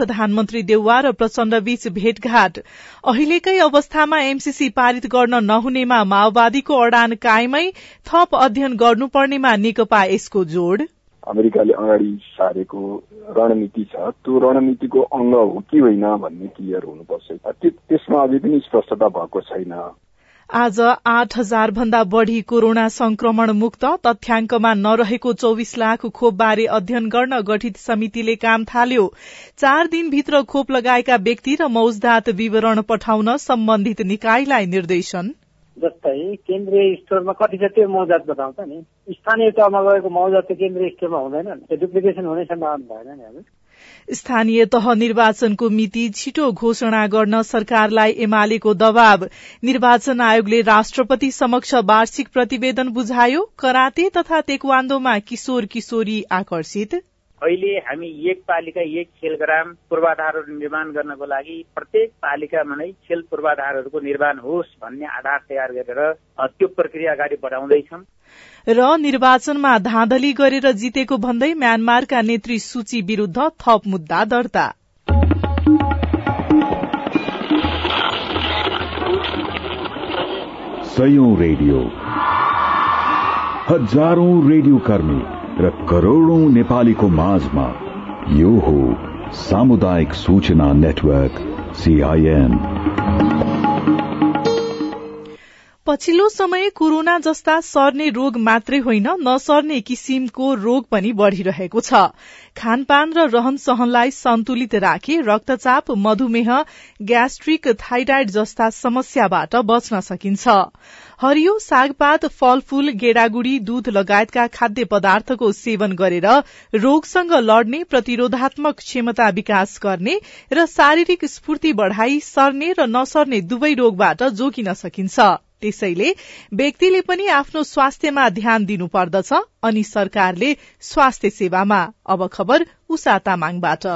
प्रधानमन्त्री देउवा र प्रचण्ड बीच भेटघाट। अहिलेकै अवस्थामा एमसीसी पारित गर्न नहुनेमा माओवादीको अडान कायमै थप अध्ययन गर्नुपर्नेमा नेकपा यसको जोड़। अमेरिकाले अगाडि सारेको रणनीति छ। त्यो रणनीतिको अङ्ग हो कि होइन भन्ने क्लियर हुनुपर्छ। त्यसमा अझै पनि स्पष्टता भएको छैन। आज आठ हजार भन्दा बढ़ी कोरोना संक्रमण मुक्त तथ्याङ्कमा नरहेको चौविस लाख खोपबारे अध्ययन गर्न गठित समितिले काम थाल्यो। चार दिनभित्र खोप लगाएका व्यक्ति र मौजदात विवरण पठाउन सम्बन्धित निकायलाई निर्देशन। जस्तै केन्द्रीय स्टोरमा कति छ त्यो मौजात बताउँछ नि। स्थानीय तहमा गएको मौजात त केन्द्रीय स्टोरमा हुँदैन नि। डुप्लिकेसन हुने सम्भावना भएन नि स्थानीय तह निर्वाचनको मिति छिटो घोषणा गर्न सरकारलाई एमालेको दबाव। निर्वाचन आयोगले राष्ट्रपति समक्ष वार्षिक प्रतिवेदन बुझायो। कराते तथा तेक्वान्दोमा किशोर किशोरी आकर्षित। अहिले हामी एक पालिका एक खेल ग्राम पूर्वाधारहरू निर्माण गर्नको लागि प्रत्येक पालिकामा नै खेल पूर्वाधारहरूको निर्माण होस् भन्ने आधार तयार गरेर त्यो प्रक्रिया अगाडि बढाउँदैछौँ। र निर्वाचनमा धाँधली गरेर जितेको भन्दै म्यानमारका नेत्री सूची विरूद्ध थप मुद्दा दर्ता। रेडियो। हजारौं रेडियो कर्मी। र करोड़ौं नेपालीको माझमा यो हो सामुदायिक सूचना नेटवर्क सीआईएन पछिल्लो समय कोरोना जस्ता सर्ने रोग मात्रै होइन नसर्ने किसिमको रोग पनि बढ़िरहेको छ। खानपान र रहन सहनलाई सन्तुलित राखी रक्तचाप मधुमेह ग्यास्ट्रिक थाइराइड जस्ता समस्याबाट बच्न सकिन्छ। हरियो सागपात फलफूल गेडागुड़ी दूध लगायतका खाद्य पदार्थको सेवन गरेर रोगसँग लड्ने प्रतिरोधात्मक क्षमता विकास गर्ने र शारीरिक स्फूर्ति बढ़ाई सर्ने र नसर्ने दुवै रोगबाट जोगिन सकिन्छ। त्यसैले व्यक्तिले पनि आफ्नो स्वास्थ्यमा ध्यान दिनुपर्दछ अनि सरकारले स्वास्थ्य सेवामा अब खबर उषा तामाङबाट।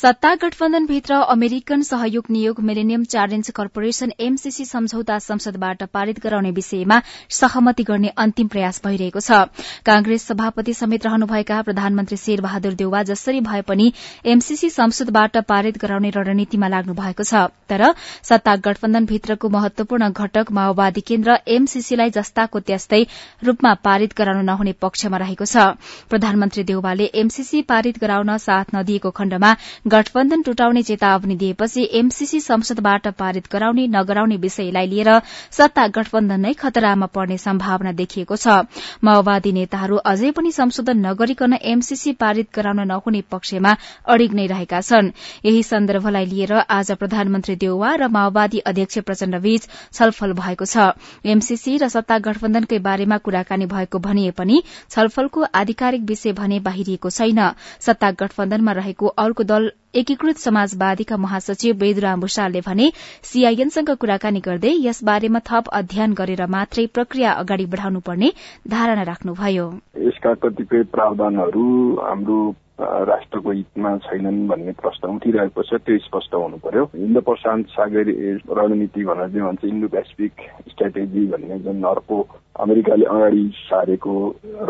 सत्ता गठबन्धनभित्र अमेरिकन सहयोग नियोग मिलेनियम चार्जेन्स कर्पोरेशन एमसीसी सम्झौता संसदबाट पारित गराउने विषयमा सहमति गर्ने अन्तिम प्रयास भइरहेको छ। कांग्रेस सभापति समेत रहनुभएका प्रधानमन्त्री शेरबहादुर देउवा जसरी भए पनि एमसीसी संसदबाट पारित गराउने रणनीतिमा लाग्नु भएको छ। तर सत्ता गठबन्धनभित्रको महत्वपूर्ण घटक माओवादी केन्द्र एमसीसीलाई जस्ताको त्यस्तै रूपमा पारित गराउन नहुने पक्षमा रहेको छ। प्रधानमन्त्री देउवाले एमसीसी पारित गराउन साथ नदिएको खण्डमा गठबन्धन टुटाउने चेतावनी दिएपछि एमसीसी संसदबाट पारित गराउने नगराउने विषयलाई लिएर सत्ता गठबन्धन नै खतरामा पर्ने सम्भावना देखिएको छ। माओवादी नेताहरू अझै पनि संशोधन नगरिकन एमसीसी पारित गराउन नहुने पक्षमा अडिग नै रहेका छन्। यही सन्दर्भलाई लिएर आज प्रधानमन्त्री देउवा र माओवादी अध्यक्ष प्रचण्डबीच छलफल भएको छ। एमसीसी र सत्ता गठबन्धनकै बारेमा कुराकानी भएको भनिए पनि छलफलको आधिकारिक विषय भने बाहिरिएको छैन। सत्ता गठबन्धनमा रहेको अर्को दल एकीकृत समाजवादीका महासचिव वेदुराम भूषालले भने सीआईएनसँग कुराकानी गर्दै यस बारेमा थप अध्ययन गरेर मात्रै प्रक्रिया अगाडि बढाउनुपर्ने धारणा राख्नुभयो। यसका कतिपय प्रावधानहरू हाम्रो राष्ट्रको हितमा छैनन् भन्ने प्रश्न उठिरहेको छ त्यो स्पष्ट हुनु पर्यो। हिन्द प्रशान्त सागरी रणनीति भनेर जे भन्छ इन्डो पेसिफिक स्ट्राटेजी भन्ने जुन अर्को अमेरिकाले अगाडि सारेको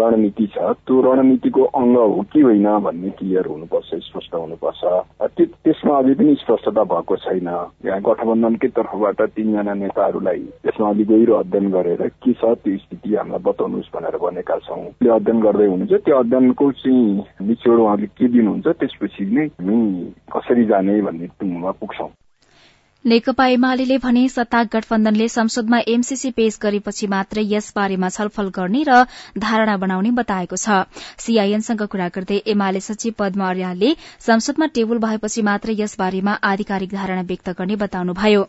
रणनीति छ त्यो रणनीतिको अङ्ग हो कि होइन भन्ने क्लियर हुनुपर्छ स्पष्ट हुनुपर्छ। त्यसमा अझै पनि स्पष्टता भएको छैन। यहाँ गठबन्धनकै तर्फबाट तिनजना नेताहरूलाई त्यसमा अलि गहिरो अध्ययन गरेर के छ त्यो स्थिति हामीलाई बताउनुहोस् भनेर भनेका छौँ। अध्ययन गर्दै हुनुहुन्छ त्यो अध्ययनको चाहिँ निचोड उहाँले के दिनुहुन्छ त्यसपछि नै हामी कसरी जाने भन्ने टुङ्गोमा पुग्छौँ। नेकपा एमाले भने सत्ता गठबन्धनले संसदमा एमसीसी पेश गरेपछि मात्रै यसबारेमा छलफल गर्ने र धारणा बनाउने बताएको छ। सीआईएनसँग कुरा गर्दै एमाले सचिव पद्म अर्यालले संसदमा टेबल भएपछि मात्रै यसबारेमा आधिकारिक धारणा व्यक्त गर्ने बताउनुभयो।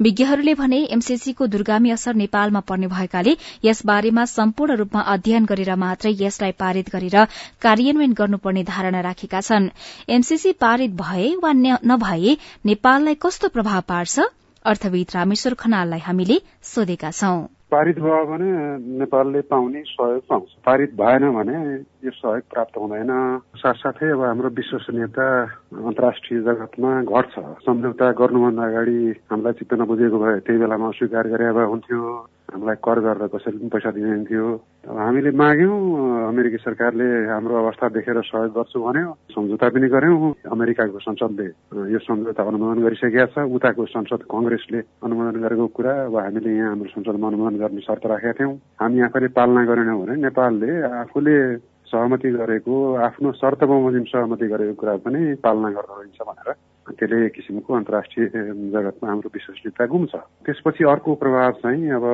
विज्ञहरूले भने एमसीसीको दुर्गामी असर नेपालमा पर्ने भएकाले यसबारेमा सम्पूर्ण रूपमा अध्ययन गरेर मात्रै यसलाई पारित गरेर कार्यान्वयन गर्नुपर्ने धारणा राखेका छन्। एमसीसी पारित भए वा नभए नेपाललाई कस्तो प्रभाव पार्छ। अर्थविद रामेश्वर खनाललाई हामीले सोधेका छौं। पारित भयो भने नेपालले पाउने सहयोग पाउँछ। पारित भएन भने यो सहयोग प्राप्त हुँदैन। साथसाथै अब हाम्रो विश्वसनीयता अन्तर्राष्ट्रिय जगतमा घट्छ। सम्झौता गर्नुभन्दा अगाडि हामीलाई चित्त नबुझेको भए त्यही बेलामा अस्वीकार गरे भए हुन्थ्यो। हामीलाई कर गरेर कसरी पनि पैसा दिइन्थ्यो हामीले माग्यौँ अमेरिकी सरकारले हाम्रो अवस्था देखेर सहयोग गर्छु भन्यो सम्झौता पनि गर्यौँ। अमेरिकाको संसदले यो सम्झौता अनुमोदन गरिसकेका छ। उताको संसद कङ्ग्रेसले अनुमोदन गरेको कुरा अब हामीले यहाँ हाम्रो संसदमा अनुमोदन गर्ने शर्त राखेका थियौँ। हामी आफैले पालना गरेनौँ भने नेपालले आफूले सहमति गरेको आफ्नो शर्त बमोजिम सहमति गरेको कुरा पनि पालना गर्दो रहेछ भनेर त्यसले एक किसिमको अन्तर्राष्ट्रिय जगतमा हाम्रो विश्वसनीयता गुम्छ। त्यसपछि अर्को प्रभाव चाहिँ अब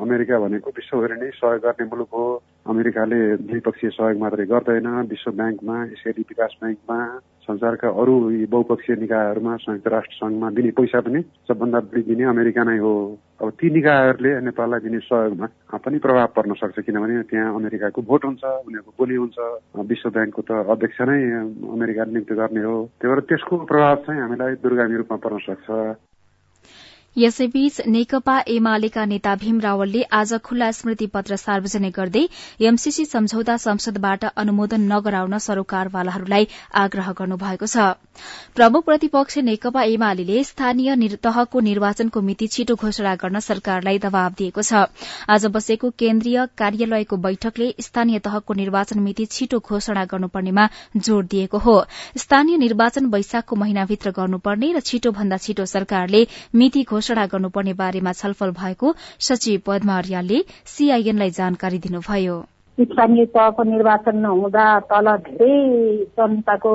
अमेरिका भनेको विश्वभरि नै सहयोग गर्ने मुलुक हो। अमेरिकाले द्विपक्षीय सहयोग मात्रै गर्दैन विश्व ब्याङ्कमा एसियाली विकास ब्याङ्कमा संसारका अरू बहुपक्षीय निकायहरूमा संयुक्त राष्ट्र सङ्घमा दिने पैसा पनि सबभन्दा बढी दिने अमेरिका नै हो। अब ती निकायहरूले नेपाललाई दिने सहयोगमा पनि प्रभाव पर्न सक्छ किनभने त्यहाँ अमेरिकाको भोट हुन्छ उनीहरूको बोली हुन्छ। विश्व ब्याङ्कको त अध्यक्ष नै अमेरिकाले नियुक्त गर्ने हो। त्यही भएर त्यसको प्रभाव चाहिँ हामीलाई दुर्गामी रूपमा पर्न सक्छ। यसैबीच नेकपा एमालेका नेता भीम रावलले आज खुल्ला स्मृति पत्र सार्वजनिक गर्दै एमसीसी सम्झौता संसदबाट अनुमोदन नगराउन सरोकारवालाहरूलाई आग्रह गर्नुभएको छ। प्रमुख प्रतिपक्ष नेकपा एमाले स्थानीय तहको निर्वाचनको मिति छिटो घोषणा गर्न सरकारलाई दबाव दिएको छ। आज बसेको केन्द्रीय कार्यालयको बैठकले स्थानीय तहको निर्वाचन मिति छिटो घोषणा गर्नुपर्नेमा जोड़ दिएको हो। स्थानीय निर्वाचन वैशाखको महिनाभित्र गर्नुपर्ने र छिटो भन्दा छिटो सरकारले मिति घोषणा गर्नुपर्ने बारेमा छलफल भएको सचिव पद्मा अर्यालले सीआईएनलाई जानकारी दिनुभयो। स्थानीय तहको निर्वाचन नहुँदा तल धेरै जनताको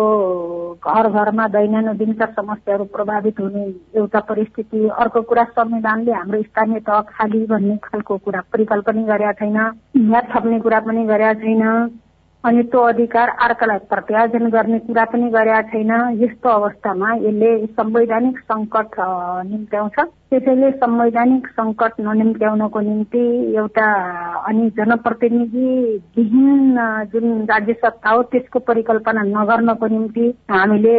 घर घरमा दैनन्दिनका समस्याहरू प्रभावित हुने एउटा परिस्थिति। अर्को कुरा संविधानले हाम्रो स्थानीय तह खाली भन्ने खालको कुरा परिकल्पना गरेका छैन। यहाँ थप्ने कुरा पनि गरेका छैन। अनि त्यो अधिकार अर्कालाई प्रत्यार्जन गर्ने कुरा पनि गरेका छैन। यस्तो अवस्थामा यसले संवैधानिक संकट निम्त्याउँछ। त्यसैले संवैधानिक संकट ननिम्त्याउनको निम्ति एउटा अनि जनप्रतिनिधि विहीन जुन राज्य सत्ता हो त्यसको परिकल्पना नगर्नको निम्ति हामीले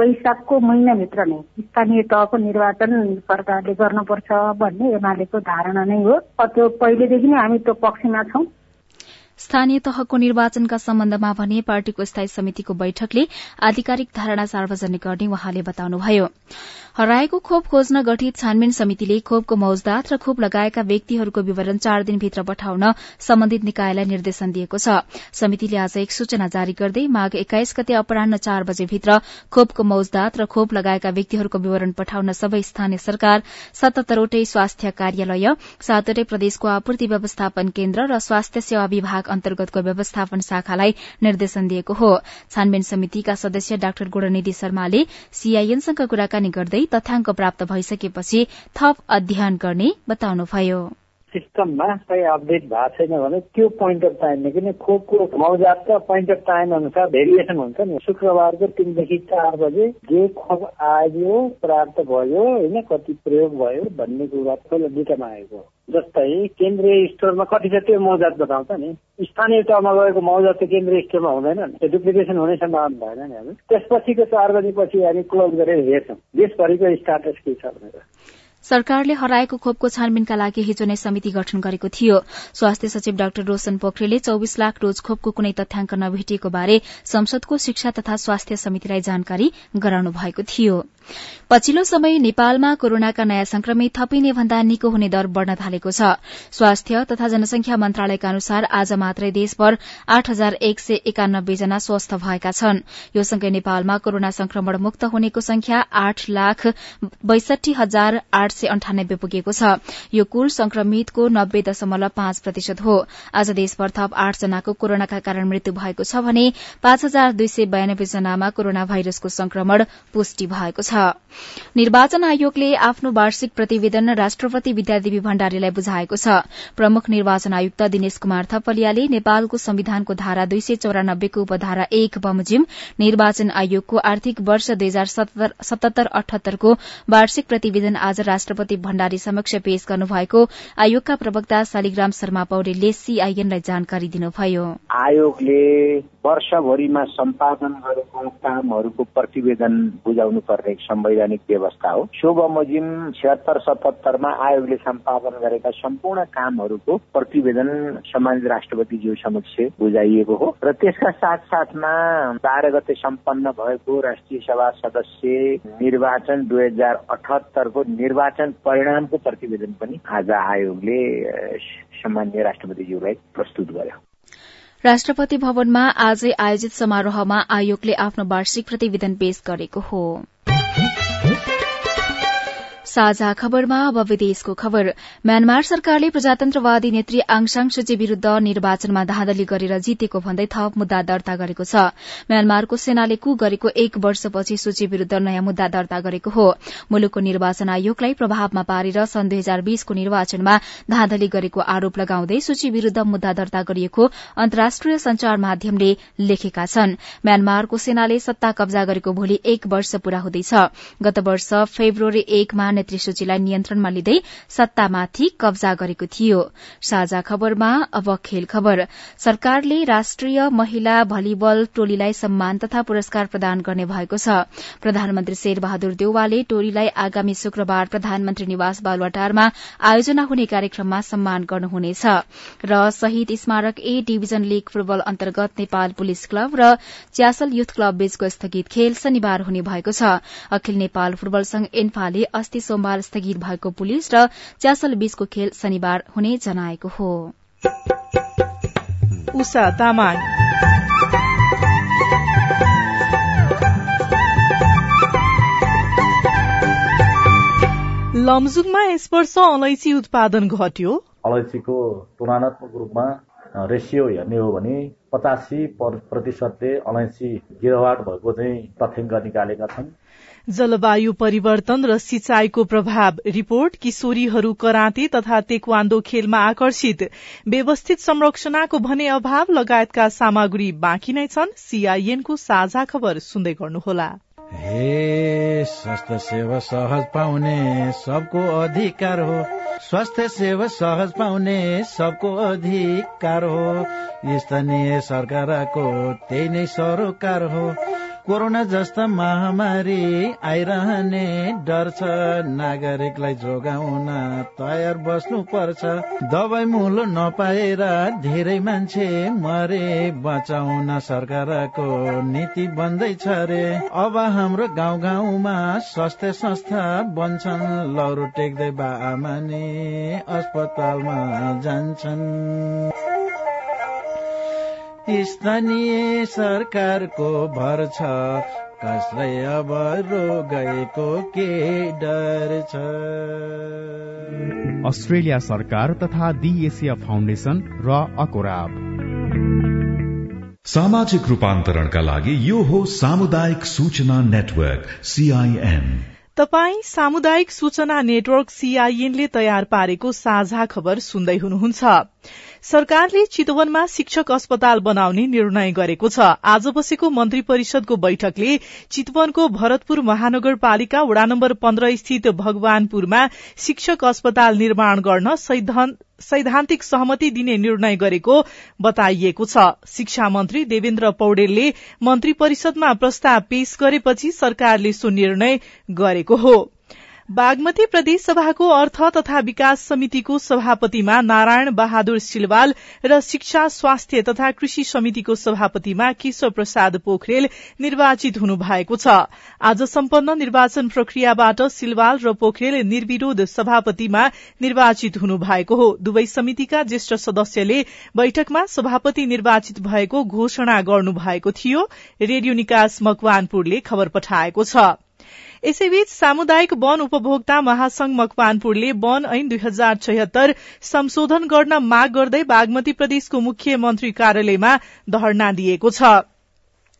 वैशाखको महिनाभित्र नै स्थानीय तहको निर्वाचन सरकारले गर्नुपर्छ भन्ने एमालेको धारणा नै हो। त्यो पहिलेदेखि नै हामी त्यो पक्षमा छौं। स्थानीय तहको निर्वाचनका सम्बन्धमा भने पार्टीको स्थायी समितिको बैठकले आधिकारिक धारणा सार्वजनिक गर्ने वहाँले बताउनुभयो। हराएको खोप खोज्न गठित छानबिन समितिले खोपको मौजदात र खोप लगाएका व्यक्तिहरूको विवरण चार दिनभित्र पठाउन सम्बन्धित निकायलाई निर्देशन दिएको छ। समितिले आज एक सूचना जारी गर्दै माघ एक्काइस गते अपरान्न चार बजेभित्र खोपको मौजदात र खोप लगाएका व्यक्तिहरूको विवरण पठाउन सबै स्थानीय सरकार सतहत्तरवटै स्वास्थ्य कार्यालय सातवटै प्रदेशको आपूर्ति व्यवस्थापन केन्द्र र स्वास्थ्य सेवा विभाग अन्तर्गतको व्यवस्थापन शाखालाई निर्देशन दिएको हो। छानबिन समितिका सदस्य डाक्टर गुणनिधि शर्माले सीआईएनसँग कुराकानी गर्दै तथ्याङ्क प्राप्त भइसकेपछि थप अध्ययन गर्ने बताउनुभयो। सिस्टममा कहीँ अपडेट भएको छैन भने त्यो पोइन्ट अफ टाइमले किन खोपको मौजात र पोइन्ट अफ टाइम अनुसार भेरिएसन हुन्छ नि। शुक्रबारको तिनदेखि चार बजे जे खोप आयो प्राप्त भयो होइन कति प्रयोग भयो भन्ने कुरा पहिला दुइटामा आएको। जस्तै केन्द्रीय स्टोरमा कति छ त्यो मौजात बताउँछ नि। स्थानीय तहमा गएको मौजात चाहिँ केन्द्रीय स्टोरमा हुँदैन नि। त्यो डुप्लिकेसन हुने सम्भावना भएन नि हामी। त्यसपछिको चार बजीपछि हामी क्लोज गरेर हेर्छौँ। देशभरिको स्टाटस के छ भनेर। सरकारले हराएको खोपको छानबिनका लागि हिजो नै समिति गठन गरेको थियो। स्वास्थ्य सचिव डाक्टर रोशन पोखरेलले चौविस लाख डोज खोपको कुनै तथ्याङ्क नभेटिएको बारे संसदको शिक्षा तथा स्वास्थ्य समितिलाई जानकारी गराउनु भएको थियो। पछिल्लो समय नेपालमा कोरोनाका नयाँ संक्रमित थपिने भन्दा निको हुने दर बढ़न थालेको छ। स्वास्थ्य तथा जनसंख्या मन्त्रालयका अनुसार आज मात्रै देशभर आठ हजार एक सय एकानब्बे जना स्वस्थ भएका छन्। यो सँगै नेपालमा कोरोना संक्रमण मुक्त हुनेको संख्या आठ लाख बैसठी हजार आठ सय अन्ठानब्बे पुगेको छ। यो कुल संक्रमितको नब्बे दशमलव पाँच प्रतिशत हो। आज देशभर थप आठ जनाको कोरोनाका कारण मृत्यु भएको छ भने पाँच हजार दुई सय बयानब्बे जनामा कोरोना भाइरसको संक्रमण पुष्टि भएको छ। निर्वाचन आयोगले आफ्नो वार्षिक प्रतिवेदन राष्ट्रपति विद्यादेवी भण्डारीलाई बुझाएको छ। प्रमुख निर्वाचन आयुक्त दिनेश कुमार थपलियाले नेपालको संविधानको धारा दुई सय चौरानब्बेको उपधारा एक बमोजिम निर्वाचन आयोगको आर्थिक वर्ष दुई हजार सतहत्तर अठहत्तरको वार्षिक प्रतिवेदन आज राष्ट्रपति भण्डारी समक्ष पेश गर्नुभएको आयोगका प्रवक्ता शालिग्राम शर्मा पौडेलले सीआईएनलाई जानकारी दिनुभयो। आयोगले वर्षभरिमा सम्पादन गरेको कामहरूको प्रतिवेदन बुझाउनु पर्ने संवैधानिक व्यवस्था हो। सो बमोजिम छिहत्तर सतहत्तरमा आयोगले सम्पादन गरेका सम्पूर्ण कामहरूको प्रतिवेदन सम्मानित राष्ट्रपतिज्यू समक्ष बुझाइएको हो र त्यसका साथ साथमा बाह्र गते सम्पन्न भएको राष्ट्रिय सभा सदस्य निर्वाचन दुई हजार अठहत्तरको निर्वाचन निर्वाचन परिणामको प्रतिवेदन पनि आज आयोगले सामान्य राष्ट्रपतिज्यूलाई प्रस्तुत गर्यो। राष्ट्रपति भवनमा आजै आयोजित समारोहमा आयोगले आफ्नो वार्षिक प्रतिवेदन पेश गरेको हो। साझा खबरमा अब विदेशको खबर। म्यानमार सरकारले प्रजातन्त्रवादी नेत्री आङसाङ सुची विरूद्ध निर्वाचनमा धाँधली गरेर जितेको भन्दै थप मुद्दा दर्ता गरेको छ। म्यानमारको सेनाले कु गरेको एक वर्षपछि सूची विरूद्ध नयाँ मुद्दा दर्ता गरेको हो। मुलुकको निर्वाचन आयोगलाई प्रभावमा पारेर सन् दुई हजार बीसको निर्वाचनमा धाँधली गरेको आरोप लगाउँदै सूची विरूद्ध मुद्दा दर्ता गरिएको अन्तर्राष्ट्रिय संचार माध्यमले लेखेका छन्। म्यानमारको सेनाले सत्ता कब्जा गरेको भोलि एक वर्ष पूरा हुँदैछ। गत वर्ष फेब्रुअरी एकमा नेत्री सूचीलाई नियन्त्रणमा लिँदै सत्तामाथि कब्जा गरेको थियो। साझा खबरमा अब खेल खबर। सरकारले राष्ट्रिय महिला भलिबल टोलीलाई सम्मान तथा पुरस्कार प्रदान गर्ने भएको छ। प्रधानमन्त्री शेरबहादुर देउवाले टोलीलाई आगामी शुक्रबार प्रधानमन्त्री निवास बालुवाटारमा आयोजना हुने कार्यक्रममा सम्मान गर्नुहुनेछ। र शहीद स्मारक ए डिभिजन लीग फुटबल अन्तर्गत नेपाल पुलिस क्लब र च्यासल युथ क्लब बीचको स्थगित खेल शनिबार हुने भएको छ। अखिल नेपाल फुटबल संघ एन्फाले अस्ति सोमबार स्थगित भएको पुलिस र च्यासल बीचको खेल शनिबार हुने जनाएको हो। लमजुङमा यस वर्ष अलैँची उत्पादन घट्यो। अलैँचीको तुलनात्मक रूपमा रेसियो हेर्ने हो भने पचासी प्रतिशतले अलैँची गिरावट भएको चाहिँ तथ्याङ्क निकालेका छन्। जलवायु परिवर्तन र सिंचाईको प्रभाव। रिपोर्ट किशोरीहरू कराते तथा तेक्वान्दो खेलमा आकर्षित। व्यवस्थित संरक्षणाको भने अभाव लगायतका सामग्री बाँकी नै छन्। सीआईएनको साझा खबर सुन्दै गर्नुहोला। हे स्वास्थ्य सेवा सहज पाउने सबको अधिकार हो। स्वास्थ्य सेवा सहज पाउने सबको अधिकार हो। स्थानीय सरकारको त्यही नै सरोकार हो। कोरोना जस्ता महामारी आइरहने डर छ नागरिकलाई जोगाउन तयार बस्नु पर्छ दबाई मुलो नपाएर धेरै मान्छे मरे। बचाउन सरकारको नीति बन्दैछ रे। अब हाम्रो गाउँ गाउँमा स्वास्थ्य संस्था बन्छन्। लौरो टेक्दै बा आमाने अस्पतालमा जान्छन्। स्थानीय सरकारको भर छ। कसलाई अब रोगएको के डर छ? अस्ट्रेलिया सरकार तथा दि एसिया फाउन्डेसन र अकोराब। सामाजिक रूपान्तरणका लागि यो हो सामुदायिक सूचना नेटवर्क सीआईएन तपाई सामुदायिक सूचना नेटवर्क सीआईएनले तयार पारेको साझा खबर सुन्दै हुनुहुन्छ। सरकारले चितवनमा शिक्षक अस्पताल बनाउने निर्णय गरेको छ। आज बसेको मन्त्री परिषदको बैठकले चितवनको भरतपुर महानगरपालिका वडा नम्बर पन्ध्र स्थित भगवानपुरमा शिक्षक अस्पताल निर्माण गर्न सैद्धान्तिक सहमति दिने निर्णय गरेको बताइएको छ। शिक्षा मन्त्री देवेन्द्र पौडेलले मन्त्री परिषदमा प्रस्ताव पेश गरेपछि सरकारले सो निर्णय गरेको हो। बागमती प्रदेश सभाको अर्थ तथा विकास समितिको सभापतिमा नारायण बहादुर सिलवाल र शिक्षा स्वास्थ्य तथा कृषि समितिको सभापतिमा केशव प्रसाद पोखरेल निर्वाचित हुनु भएको छ। आज सम्पन्न निर्वाचन प्रक्रियाबाट सिलवाल र पोखरेल निर्विरोध सभापतिमा निर्वाचित हुनु भएको हो। दुवै समितिका ज्येष्ठ सदस्यले बैठकमा सभापति निर्वाचित भएको घोषणा गर्नु भएको थियो। रेडियो निकास मकवानपुरले खबर पठाएको छ। यसैबीच सामुदायिक वन उपभोक्ता महासंघ मकवानपुरले वन ऐन दुई हजार छयत्तर संशोधन गर्न माग गर्दै बागमती प्रदेशको मुख्यमन्त्री कार्यालयमा धरना दिएको छ।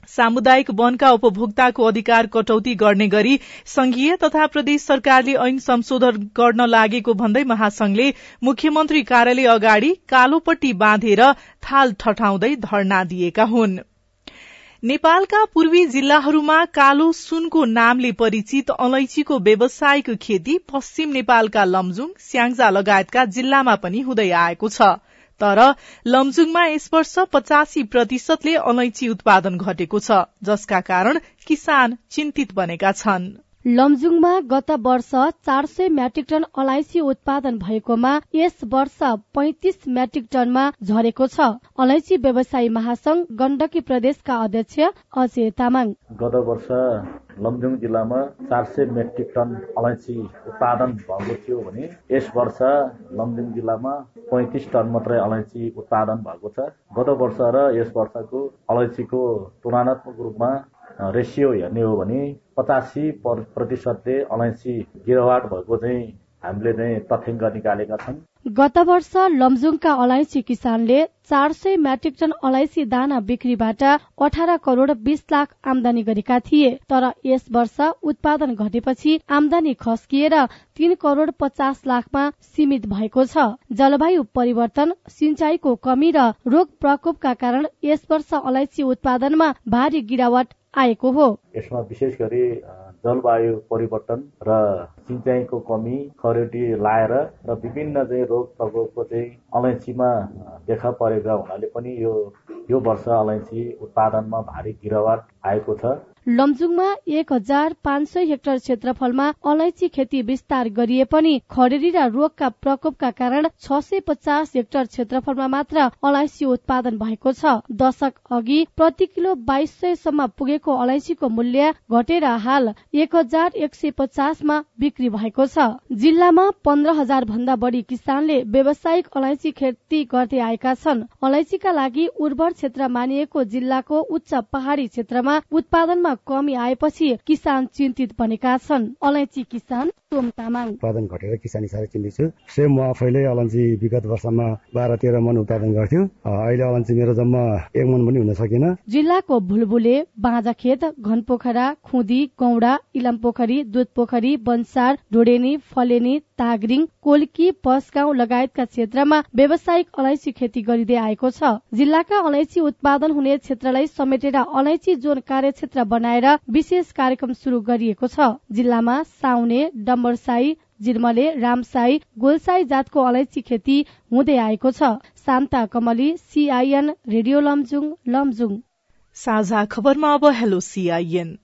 सामुदायिक वनका उपभोक्ताको अधिकार कटौती गर्ने गरी संघीय तथा प्रदेश सरकारले ऐन संशोधन गर्न लागेको भन्दै महासंघले मुख्यमन्त्री कार्यालय अगाडि कालोपट्टी बाँधेर थाल ठठाउँदै धरना दिएका हुन्। नेपालका पूर्वी जिल्लाहरूमा कालो सुनको नामले परिचित अलैचीको व्यावसायिक खेती पश्चिम नेपालका लमजुङ स्याङ्जा लगायतका जिल्लामा पनि हुँदै आएको छ। तर लमजुङमा यस वर्ष पचासी प्रतिशतले अलैची उत्पादन घटेको छ जसका कारण किसान चिन्तित बनेका छन्। लमजुङमा गत वर्ष चार सय मेट्रिक टन अलैँची उत्पादन भएकोमा यस वर्ष पैंतिस मेट्रिक टनमा झरेको छ। अलैँची व्यवसायी महासंघ गण्डकी प्रदेशका अध्यक्ष अजय तामाङ। गत वर्ष लमजुङ जिल्लामा चार सय मेट्रिक टन अलैँची उत्पादन भएको थियो भने यस वर्ष लमजुङ जिल्लामा पैँतिस टन मात्रै अलैँची उत्पादन भएको छ। गत वर्ष र यस वर्षको अलैँचीको तुलनात्मक रूपमा रेसियो हेर्ने हो भने पचासी प्रतिशतले अलैँची गिरावट भएको चाहिँ हामीले चाहिँ तथ्याङ्क निकालेका छन्। गत वर्ष लमजुङका अलैँची किसानले चार सय मेट्रिक टन अलैँची दाना बिक्रीबाट अठार करोड़ बीस लाख आमदानी गरेका थिए। तर यस वर्ष उत्पादन घटेपछि आमदानी खस्किएर तीन करोड़ पचास लाखमा सीमित भएको छ। जलवायु परिवर्तन सिंचाईको कमी र रोग प्रकोपका कारण यस वर्ष अलैँची उत्पादनमा भारी गिरावट आएको हो। यसमा विशेष गरी जलवायु परिवर्तन र सिंचाइको कमी खरेटी लाएर र विभिन्न चाहिँ रोग प्रकोपको चाहिँ अलैँचीमा देखा परेका हुनाले पनि यो यो वर्ष अलैँची उत्पादनमा भारी गिरावट आएको छ। लमजुङमा एक हजार पाँच सय हेक्टर क्षेत्रफलमा अलैँची खेती विस्तार गरिए पनि खडेरी र रोगका प्रकोपका कारण छ सय पचास हेक्टर क्षेत्रफलमा मात्र अलैँची उत्पादन भएको छ। दशक अघि प्रति किलो बाइस सयसम्म पुगेको अलैँचीको मूल्य घटेर हाल एक हजार एक सय पचासमा बिक्री भएको छ। जिल्लामा पन्ध्र हजार भन्दा बढी किसानले व्यावसायिक अलैँची खेती गर्दै आएका छन्। अलैँचीका लागि उर्वर क्षेत्र मानिएको जिल्लाको उच्च पहाड़ी क्षेत्रमा उत्पादनमा कमी आएपछि किसान चिन्तित बनेका छन्। अलैँची किसान सोम तामाङ। उत्पादन घटेर किसानी साह्रै चिन्तित छु। स्वयं म आफैले अलैँची विगत वर्षमा बाह्र तेह्र मन उत्पादन गर्थ्यो। अहिले अलैँची मेरो जम्मा एक मन पनि हुन सकेन। जिल्लाको भुलबुले बाँजाखेत घनपोखरा खुदी गौडा इलाम पोखरी दुध पोखरी बन्सार ढोडेनी फलेनी तागरिङ कोल्की पसगाउँ लगायतका क्षेत्रमा व्यावसायिक अलैँची खेती गरिँदै आएको छ। जिल्लाका अलैँची उत्पादन हुने क्षेत्रलाई समेटेर अलैँची जोन कार्यक्षेत्र बनाएर विशेष कार्यक्रम शुरू गरिएको छ। जिल्लामा साउने डम्बरसाई जिर्मले रामसाई गोलसाई जातको अलैँची खेती हुँदै आएको छ। शान्ता कमली सीआईएन रेडियो लमजुङ लमजुङ। साझा खबरमा अब हेलो सीआईएन।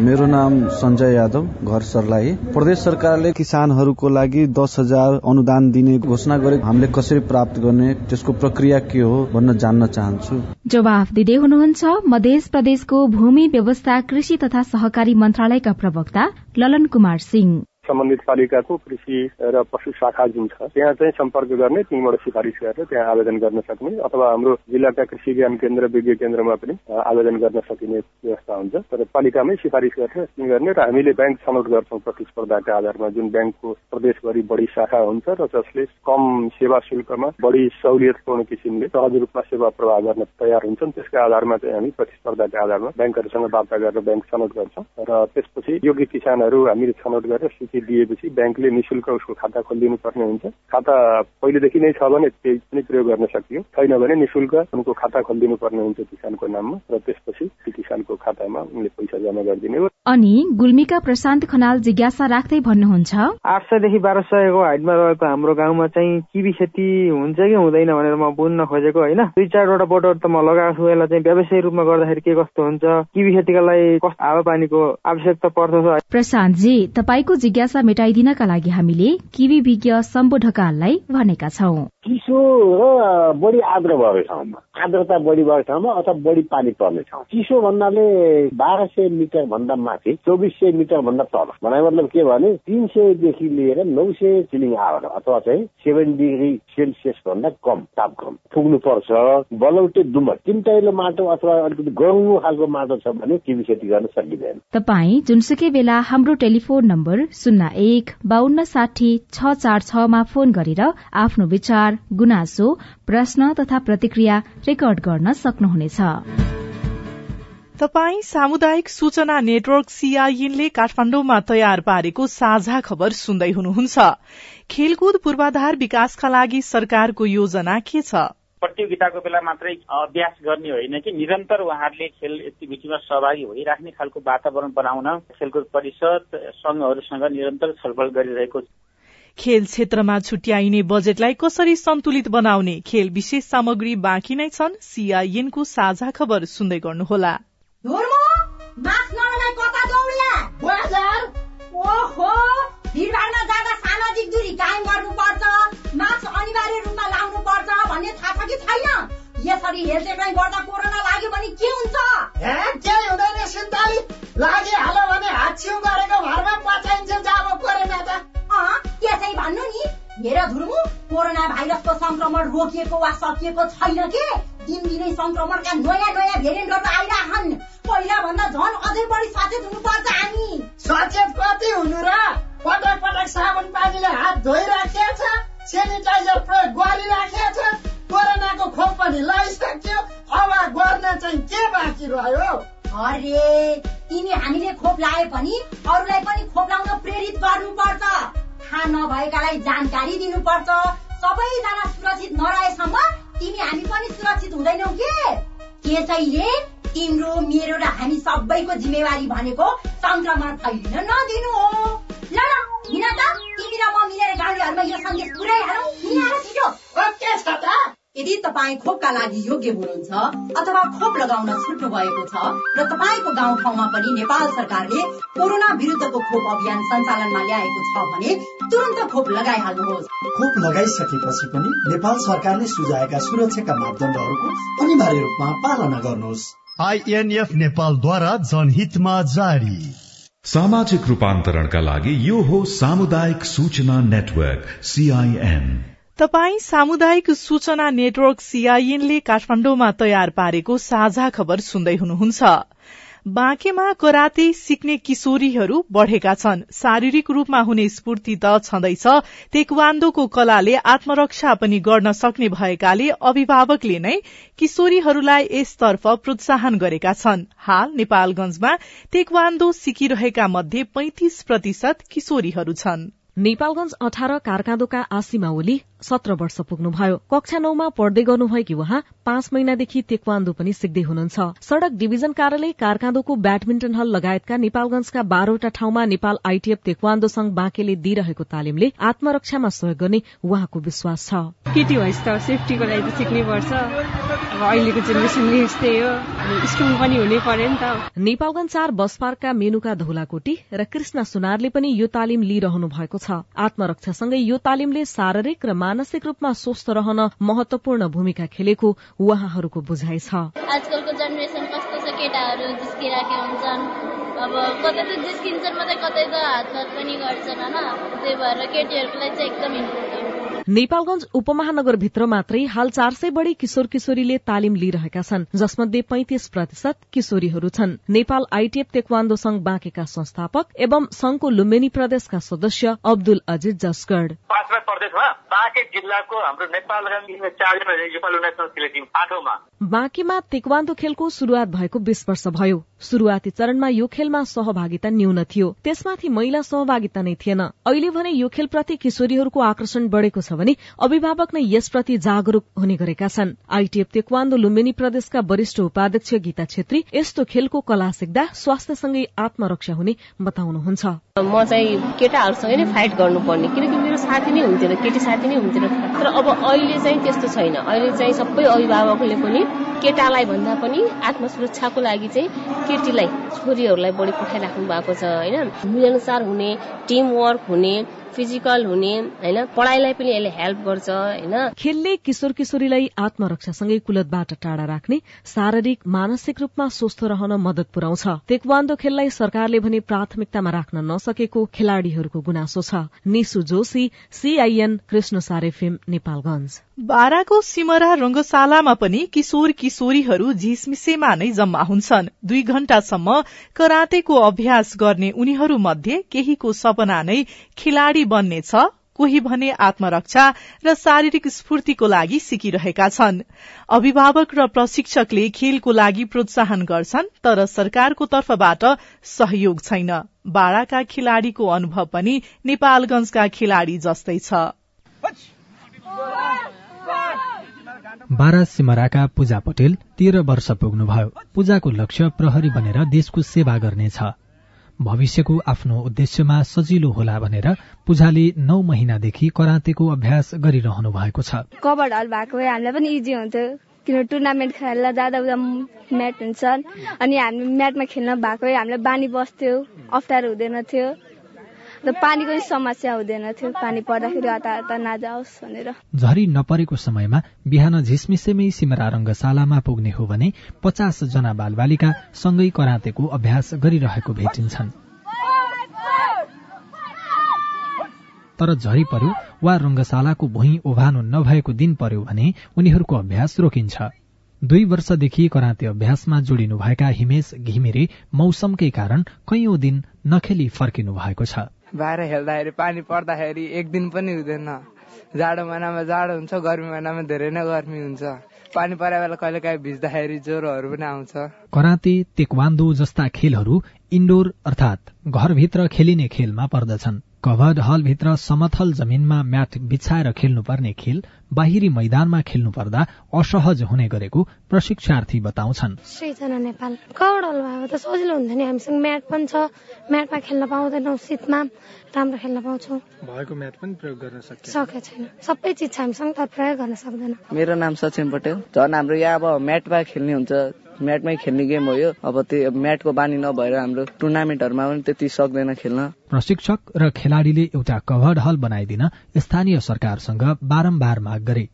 मेरो नाम सञ्जय यादव घर सर्लाही। प्रदेश सरकारले किसानहरूको लागि दस हजार अनुदान दिने घोषणा गरे। हामीले कसरी प्राप्त गर्ने त्यसको प्रक्रिया के हो भन्न जान्न चाहन्छु। जवाफ दिँदै हुनुहुन्छ मध्य प्रदेशको भूमि व्यवस्था कृषि तथा सहकारी मन्त्रालयका प्रवक्ता ललन कुमार सिंह। सम्बन्धित पालिकाको कृषि र पशु शाखा जुन छ त्यहाँ चाहिँ सम्पर्क गर्ने त्यहीँबाट सिफारिस गरेर त्यहाँ आवेदन गर्न सक्ने अथवा हाम्रो जिल्लाका कृषि ज्ञान केन्द्र विज्ञ केन्द्रमा पनि आवेदन गर्न सकिने व्यवस्था हुन्छ। तर पालिकामै सिफारिस गरेर गर्ने र हामीले ब्याङ्क छनौट गर्छौँ प्रतिस्पर्धाका आधारमा। जुन ब्याङ्कको प्रदेशभरि बढी शाखा हुन्छ र जसले कम सेवा शुल्कमा बढी सहुलियतपूर्ण किसिमले सहज रूपमा सेवा प्रवाह गर्न तयार हुन्छन् त्यसका आधारमा चाहिँ हामी प्रतिस्पर्धाका आधारमा ब्याङ्कहरूसँग वार्ता गरेर ब्याङ्क छनौट गर्छौँ। र त्यसपछि योग्य किसानहरू हामीले छनौट गरेर सूची दिएपछि ब्याङ्कले निशुल्क उसको खाता खोलिदिनु पर्ने हुन्छ। खाता पहिलेदेखि नै छ भने त्यही पनि प्रयोग गर्न सकियो। छैन भने निशुल्क उनको खाता खोलिदिनु पर्ने हुन्छ किसानको नाममा र त्यसपछि त्यो किसानको खातामा उनले पैसा जम्मा गरिदिने हो। अनि गुल्मीका प्रशान्त खनाल जिज्ञासा राख्दै भन्नुहुन्छ आठ सयदेखि बाह्र सयको हाइटमा रहेको हाम्रो गाउँमा चाहिँ किबी खेती हुन्छ कि हुँदैन भनेर म बुझ्न खोजेको होइन। दुई चारवटा बोटहरू त म लगाएको छु यसलाई चाहिँ व्यवसायिक रूपमा गर्दाखेरि के कस्तो हुन्छ किबी खेतीका लागि कस्तो हावापानीको आवश्यकता पर्दछ। प्रशान्तजी तपाईँको जिज्ञासा मेटाइदिनका लागि हामीले किवी विज्ञ शम्भु ढकाललाई भनेका छौं। चिसो र बढी आर्द्र भएको ठाउँमा। आर्द्रता बढी भएको ठाउँमा अथवा बढी पानी पर्ने ठाउँ। चिसो भन्नाले बाह्र सय मिटर भन्दा माथि चौबिस सय मिटर भन्दा तल। भनाइ मतलब के भने तिन सयदेखि लिएर नौ सय चिलिङ आवर अथवा चाहिँ सेभेन डिग्री सेल्सियस भन्दा कम तापक्रम। पुग्नु पर्छ बलौटे डुमर तिनटैलो माटो अथवा अलिकति गरौँ खालको माटो छ भने टिभी खेती गर्न सकिँदैन। तपाईँ जुनसुकै बेला हाम्रो टेलिफोन नम्बर शून्य एक बान्न साठी छ चार छमा फोन गरेर आफ्नो विचार गुनासो प्रश्न तथा प्रतिक्रिया रेकर्ड गर्न सक्नुहुनेछ। तपाई सामुदायिक सूचना नेटवर्क सीआईएनले काठमाण्डुमा तयार पारेको साझा खबर सुन्दै हुनुहुन्छ। खेलकुद पूर्वाधार विकासका लागि सरकारको योजना के छ? प्रतियोगिताको बेला मात्रै अभ्यास गर्ने होइन कि निरन्तर उहाँहरूले खेल एक्टिभिटीमा सहभागी भइराख्ने खालको वातावरण बनाउन खेलकुद परिषद संघहरूसँग निरन्तर छलफल गरिरहेको छ। खेल क्षेत्रमा छुट्याइने बजेटलाई कसरी सन्तुलित बनाउने खेल विशेष सामग्री बाँकी नै छन्? सीआईएनको साझा खबर सुन्दै गर्नुहोला। भिडभाडमा जाँदा सामाजिक दूरी कायम गर्नुपर्छ। मास्क अनिवार्य रूपमा लाउनु पर्छ भन्ने थाहा छ कि छैन? यसरी गर्दा कोरोना लाग्यो भने के हुन्छ? छिउ गरेको हेर धुर्मु कोरोना भाइरसको संक्रमण रोकिएको वा सकिएको छैन के? दिनदिनै संक्रमणका नयाँ नयाँ भेरिएन्टहरू आइरहन्। पहिला भन्दा झन् अझै बढी सचेत हुनुपर्छ हामी। सचेत कति हुनु र? पटक पटक साबुन पानीले हात धोइराखेको छ सेनिटाइजर प्रयोग गरिराखेको छ कोरोनाको खोप पनि लगाइसक्यो अब गर्न चाहिँ के बाँकी रह्यो? अरे तिमी हामीले खोप लाए पनि अरूलाई पनि खोप लाउन प्रेरित गर्नुपर्छ। थाहा नभएकालाई जानकारी दिनुपर्छ। सबैजना सुरक्षित नरहेसम्म तिमी हामी पनि सुरक्षित हुँदैनौ के? त्यसैले तिम्रो मेरो र हामी सबैको जिम्मेवारी भनेको संक्रमण फैलिन नदिनु हो। ल ल तिमी र म मिलेर गाउँलेहरूमा यो सन्देश पुऱ्याइहालौँ। छिटो। यदि तपाईँ खोपका लागि योग्य हुनुहुन्छ अथवा खोप लगाउन छुट्नु भएको छ र तपाईँको गाउँठाउँमा पनि नेपाल सरकारले कोरोना विरुद्धको खोप अभियान सञ्चालनमा ल्याएको छ भने तुरन्त खोप लगाइहाल्नुहोस्। खोप लगाइसकेपछि पनि नेपाल सरकारले सुझाएका सुरक्षाका मापदण्डहरूको अनिवार्य रूपमा पालना गर्नुहोस्। आइएनएफ नेपालद्वारा जनहितमा जारी। सामाजिक रूपान्तरणका लागि यो हो सामुदायिक सूचना नेटवर्क सीआईएन तपाई सामुदायिक सूचना नेटवर्क सीआईएनले काठमाण्डुमा तयार पारेको साझा खबर सुन्दै हुनुहुन्छ। बाँकेमा कराते सिक्ने किशोरीहरू बढ़ेका छन्। शारीरिक रूपमा हुने स्फूर्ति त छँदैछ। तेक्वान्दोको कलाले आत्मरक्षा पनि गर्न सक्ने भएकाले अभिभावकले नै किशोरीहरूलाई यसतर्फ प्रोत्साहन गरेका छन्। हाल नेपालगंजमा तेक्वान्दो सिकिरहेका मध्ये पैंतिस प्रतिशत किशोरीहरू छन्। नेपालगंज अठार कारकाँदोका आसिमा ओली सत्र वर्ष पुग्नुभयो। कक्षा नौमा पढ्दै गर्नुभएकी उहाँ पाँच महिनादेखि तेक्वान्दो पनि सिक्दै हुनुहुन्छ। सड़क डिभिजन कार्यालय कारकाँदोको ब्याडमिन्टन हल लगायतका नेपालगंजका बाह्रवटा ठाउँमा नेपाल आइटीएफ तेक्वान्दो संघ बाँकेले दिइरहेको तालिमले आत्मरक्षामा सहयोग गर्ने उहाँको विश्वास छ। केटी सेफ्टीको लागि सिक्नै पर्छ। अब अहिलेको जेनेरेसनले यस्तै हो। स्ट्रङ पनि हुनै पर्यो नि त। नेपालगंज चार बस पार्कका मेनुका धौलाकोटी र कृष्ण सुनारले पनि यो तालिम लिइरहनु भएको छ। आत्मरक्षासँगै यो तालिमले शारीरिक र मानसिक रूपमा स्वस्थ रहन महत्वपूर्ण भूमिका खेलेको उहाँहरूको बुझाइ छ। आजकलको जेनेरेसन कस्तो छ केटाहरू जिस्किराखेका हुन्छन्। अब कतै त जिस्किन्छन् मात्रै कतै त हातपात पनि गर्छन् होइन? त्यही भएर केटीहरूको लागि चाहिँ एकदम इम्पोर्टेन्ट नेपालगंज उपमहानगरभित्र मात्रै हाल चार सय बढ़ी किशोर किशोरीले तालिम लिइरहेका छन् जसमध्ये पैंतिस प्रतिशत किशोरीहरू छन्। नेपाल आइटीएफ तेक्वान्दो संघ बाँकेका संस्थापक एवं संघको लुम्बिनी प्रदेशका सदस्य अब्दुल अजिज जसगढ़। बाँके जिल्लाको हाम्रो चारजना नेपाल आठौँमा बाँकेमा तेक्वान्दो खेलको शुरूआत भएको बीस वर्ष भयो। शुरूआती चरणमा यो खेलमा सहभागिता न्यून थियो। त्यसमाथि महिला सहभागिता नै थिएन। अहिले भने यो खेलप्रति किशोरीहरूको आकर्षण बढ़ेको छ भने अभिभावक नै यसप्रति जागरूक हुने गरेका छन्। आइटीएफ तेक्वान्दो लुम्बिनी प्रदेशका वरिष्ठ उपाध्यक्ष गीता छेत्री यस्तो खेलको कला सिक्दा स्वास्थ्यसँगै आत्मरक्षा हुने बताउनुहुन्छ। म चाहिँ केटाहरूसँग नै फाइट गर्नुपर्ने किनकि मेरो साथी नै हुन्थेन केटी साथी नै हुन्थेन। तर अब अहिले चाहिँ त्यस्तो छैन। अहिले चाहिँ सबै अभिभावकले पनि केटालाई भन्दा पनि आत्मसुरक्षाको लागि चाहिँ केटीलाई छोरीहरूलाई बढी पठाइराख्नु भएको छ होइन? मिलनसार हुने टिम वर्क हुने फिजिकल हुने होइन? पढाइलाई पनि यसले हेल्प गर्छ होइन? खेलले किशोर किशोरीलाई आत्मरक्षासँगै कुलतबाट टाढा राख्ने शारीरिक मानसिक रूपमा स्वस्थ रहन मदत पुर्याउँछ। तेक्वान्दो खेललाई सरकारले भने प्राथमिकतामा राख्न नसकेको खेलाड़ीहरूको गुनासो छ। निसु जोशी सीआईएन कृष्ण सारे फिल्म नेपालगंज बाराको सिमरा रंगशालामा पनि किशोर किशोरीहरू झिसमिसेमा नै जम्मा हुन्छन्। दुई घण्टासम्म करातेको अभ्यास गर्ने उनीहरू मध्ये केहीको सपना नै खेलाड़ी बन्नेछ कोही भने आत्मरक्षा र शारीरिक स्फूर्तिको लागि सिकिरहेका छन्। अभिभावक र प्रशिक्षकले खेलको लागि प्रोत्साहन गर्छन् तर सरकारको तर्फबाट सहयोग छैन। बाड़ाका खेलाड़ीको अनुभव पनि नेपालगंजका खेलाड़ी जस्तै छ। बारा सिमराका पूजा पटेल तेह्र वर्ष पुग्नुभयो। पूजाको लक्ष्य प्रहरी बनेर देशको सेवा गर्नेछ। भविष्यको आफ्नो उद्देश्यमा सजिलो होला भनेर पूजाले नौ महिनादेखि करातेको अभ्यास गरिरहनु भएको छ। कभर हल भएको भए हामीलाई पनि इजी हुन्थ्यो किन टुर्नामेन्ट खेल्दा जाँदा उता म्याट हुन्छ अनि हामी म्याटमा खेल्न भएको भए हामीलाई बानी बस्थ्यो अप्ठ्यारो हुँदैन थियो। र पानीको समस्या हुँदैन थियो। पानी पर्दाखेरि हताहता नजाओस् भनेर। झरी नपरेको समयमा बिहान झिसमिसेमै सिमरा रङ्गशालामा पुग्ने हो भने पचास जना बालबालिका सँगै करातेको अभ्यास गरिरहेको भेटिन्छन्। तर झरी पर्यो वा रंगशालाको भुइँ ओभानो नभएको दिन पर्यो भने उनीहरूको अभ्यास रोकिन्छ। दुई वर्षदेखि कराते अभ्यासमा जोडिनु भएका हिमेश घिमिरे मौसमकै कारण कैयौं दिन नखेली फर्किनु भएको छ। बाहिर खेल्दाखेरि पानी पर्दाखेरि एक दिन पनि हुँदैन। जाडो महिनामा जाडो हुन्छ गर्मी महिनामा धेरै नै गर्मी हुन्छ। पानी परे बेला कहिले काहीँ भिज्दाखेरि ज्वरोहरू पनि आउँछ। कराते तेक्वान्दो जस्ता खेलहरू इन्डोर अर्थात घरभित्र खेलिने खेलमा पर्दछन्। कभर्ड हलभित्र समथल जमिनमा म्याट बिछाएर खेल्नुपर्ने खेल बाहिरी मैदानमा खेल्नु पर्दा असहज हुने गरेको प्रशिक्षार्थी बताउँछन्। सृजना नेपाल कवड हल भयो त सजिलो हुन्छ नि हामीसँग म्याट पनि छ। म्याटमा खेल्न पाउँदैनौँ शीतमा राम्रो खेल्न पाउँछौँ। भएको म्याट पनि प्रयोग गर्न सकेको छैन। सबै चिज छ हामीसँग तर प्रयोग गर्न सक्दैन। मेरो नाम सचिन पटेल। झन् हाम्रो यहाँ अब म्याटमा खेल्ने हुन्छ। म्याटमै खेल्ने गेम हो यो। अब त्यो म्याटको बानी नभएर हाम्रो टुर्नामेन्टहरूमा पनि त्यति सक्दैन खेल्न। प्रशिक्षक र खेलाड़ीले एउटा कभर्ड हल बनाइदिन स्थानीय सरकारसँग बारम्बार माग गरे।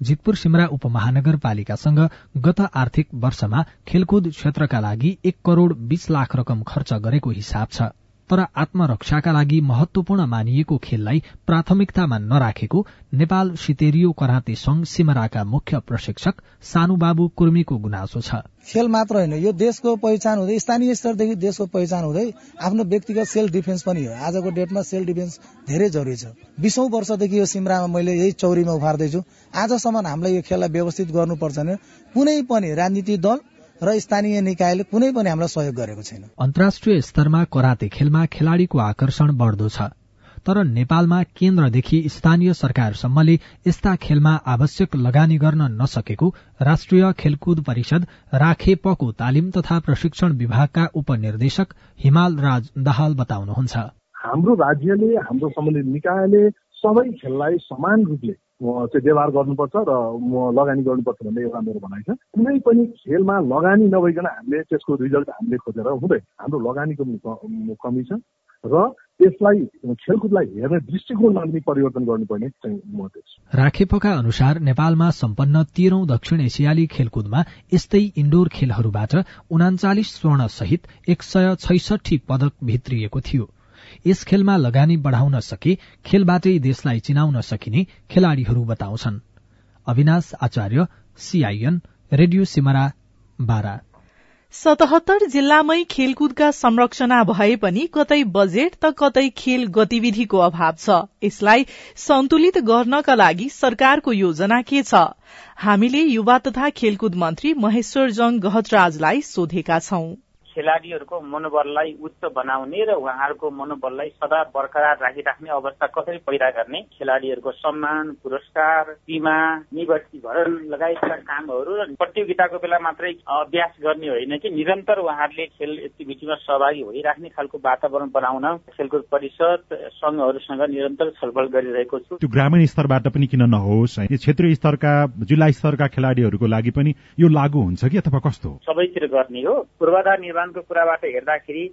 जितपुर सिमरा उपमहानगरपालिकासँग गत आर्थिक वर्षमा खेलकुद क्षेत्रका लागि एक करोड़ बीस लाख रकम खर्च गरेको हिसाब छ। तर आत्मरक्षाका लागि महत्वपूर्ण मानिएको खेललाई प्राथमिकतामा नराखेको नेपाल सितेरियो कराते संघ सिमराका मुख्य प्रशिक्षक सानुबाबु कुर्मीको गुनासो छ। खेल मात्र होइन यो देशको पहिचान हुँदै स्थानीय स्तरदेखि देशको पहिचान हुँदै आफ्नो व्यक्तिगत सेल्फ डिफेन्स पनि हो। आजको डेटमा सेल्फ डिफेन्स धेरै जरुरी छ। बिसौं वर्षदेखि यो सिमरामा मैले यही चौरीमा उभार्दैछु। आजसम्म हामीलाई यो खेललाई व्यवस्थित गर्नुपर्छ भने कुनै पनि राजनीतिक दल र स्थानीय निकायले कुनै पनि हामीलाई सहयोग गरेको छैन। अन्तर्राष्ट्रिय स्तरमा कराते खेलमा खेलाड़ीको आकर्षण बढ्दो छ। तर नेपालमा केन्द्रदेखि स्थानीय सरकारसम्मले यस्ता खेलमा आवश्यक लगानी गर्न नसकेको राष्ट्रिय खेलकुद परिषद राखेपको तालिम तथा प्रशिक्षण विभागका उपनिर्देशक हिमाल राज दाहाल बताउनुहुन्छ। हाम्रो राज्यले हाम्रो सम्बन्धित निकायले सबै खेललाई समान रूपले चाहिँ व्यवहार गर्नुपर्छ र लगानी गर्नुपर्छ भन्ने एउटा मेरो भनाइ छ। कुनै पनि खेलमा लगानी नभइकन हामीले त्यसको रिजल्ट हामीले खोजेर हुँदैन हाम्रो लगानीको कमी छ र त्यसलाई खेलकुदलाई हेर्ने दृष्टिकोणमा पनि परिवर्तन गर्नुपर्ने म राखेपका अनुसार नेपालमा सम्पन्न तेह्रौं दक्षिण एसियाली खेलकुदमा यस्तै इन्डोर खेलहरूबाट उनाचालिस स्वर्ण सहित एक सय छैसठी पदक भित्रिएको थियो। यस खेलमा लगानी बढ़ाउन सके खेलबाटै देशलाई चिनाउन सकिने खेलाड़ीहरू बताउँछन्। Avinash Acharya CIN radio Simara Bara. सतहत्तर जिल्लामै खेलकुदका संरक्षणा भए पनि कतै बजेट त कतै खेल गतिविधिको अभाव छ। यसलाई सन्तुलित गर्नका लागि सरकारको योजना के छ? हामीले युवा तथा खेलकुद मन्त्री महेश्वर जङ गहतराजलाई सोधेका छौं। खेलाडीहरूको मनोबललाई उच्च बनाउने र उहाँहरूको मनोबललाई सदा बरकरार राखिराख्ने अवस्था कसरी पैदा गर्ने खेलाडीहरूको सम्मान पुरस्कार बिमा निवर्तीकरण लगायतका कामहरू र प्रतियोगिताको बेला मात्रै अभ्यास गर्ने होइन कि निरन्तर उहाँहरूले खेल एक्टिभिटीमा सहभागी भइराख्ने खालको वातावरण बनाउन खेलकुद परिषद संघहरूसँग निरन्तर छलफल गरिरहेको छु। त्यो ग्रामीण स्तरबाट पनि किन नहोस् क्षेत्रीय स्तरका जिल्ला स्तरका खेलाडीहरूको लागि पनि यो लागू हुन्छ कि अथवा कस्तो? सबैतिर गर्ने हो। पूर्वाधार निर्माणको कुराबाट हेर्दाखेरि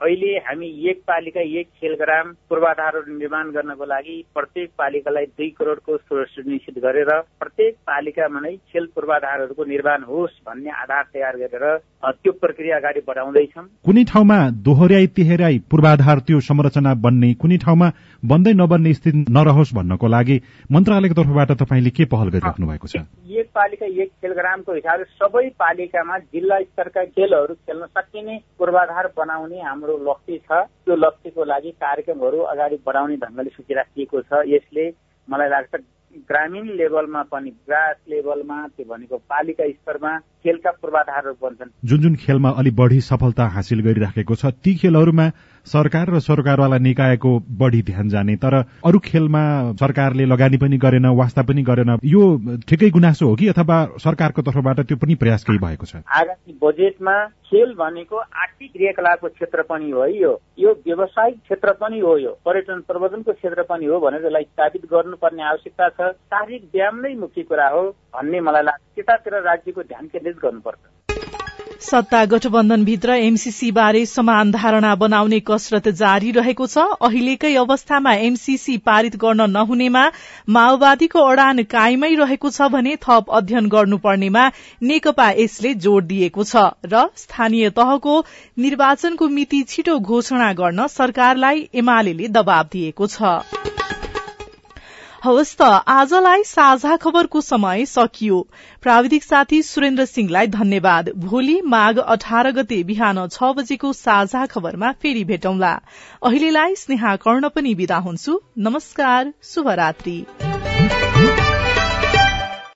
अहिले हामी एक पालिका एक खेलग्राम पूर्वाधारहरू निर्माण गर्नको लागि प्रत्येक पालिकालाई दुई करोडको सुनिश्चित गरेर प्रत्येक पालिकामा नै खेल पूर्वाधारहरूको निर्माण होस् भन्ने आधार तयार गरेर त्यो प्रक्रिया अगाडि बढाउँदैछौँ। कुनै ठाउँमा दोहोऱ्याइ तिहेराई पूर्वाधार त्यो संरचना बन्ने कुनै ठाउँमा बन्दै नबन्ने स्थिति नरहोस् भन्नको लागि मन्त्रालयको तर्फबाट तपाईँले के पहल गरिराख्नु भएको छ? एक पालिका एक खेलग्रामको हिसाबले सबै पालिकामा जिल्ला स्तरका खेलहरू खेल्न सकिने पूर्वाधार बनाउने हाम्रो लक्ष्य छ। त्यो लक्ष्यको लागि कार्यक्रमहरू अगाडि बढाउने ढङ्गले सोचिराखिएको छ। यसले मलाई लाग्छ ग्रामीण लेभलमा पनि ग्रास लेभलमा त्यो भनेको पालिका स्तरमा खेलका पूर्वाधारहरू बन्छन्। जुन जुन खेलमा अलि बढी सफलता हासिल गरिराखेको छ ती खेलहरूमा सरकार र सरकारवाला निकायको बढी ध्यान जाने तर अरू खेलमा सरकारले लगानी पनि गरेन वास्ता पनि गरेन यो ठिकै गुनासो हो कि अथवा सरकारको तर्फबाट त्यो पनि प्रयास केही भएको छ? आगामी बजेटमा खेल भनेको आर्थिक क्रियाकलापको क्षेत्र पनि हो यो। यो व्यावसायिक क्षेत्र पनि हो यो। पर्यटन प्रबन्धनको क्षेत्र पनि हो भनेर यसलाई स्थापित गर्नुपर्ने आवश्यकता छ। शारीरिक व्यायाम नै मुख्य कुरा हो भन्ने मलाई लाग्छ। त्यतातिर राज्यको ध्यान केन्द्रित गर्नुपर्छ। सत्ता गठबन्धनभित्र एमसीसी बारे समान धारणा बनाउने कसरत जारी रहेको छ। अहिलेकै अवस्थामा एमसीसी पारित गर्न नहुनेमा माओवादीको अडान कायमै रहेको छ भने थप अध्ययन गर्नुपर्नेमा नेकपा यसले जोड़ दिएको छ र स्थानीय तहको निर्वाचनको मिति छिटो घोषणा गर्न सरकारलाई एमाले दबाव दिएको छ। हवस् त आजलाई साझा खबरको समय सकियो। प्राविधिक साथी सुरेन्द्र सिंहलाई धन्यवाद। भोलि माघ अठार गते बिहान छ बजेको साझा खबरमा फेरि भेटौंला। अहिलेलाई स्नेहा कर्ण पनि विदा हुन्छु। नमस्कार शुभरात्री।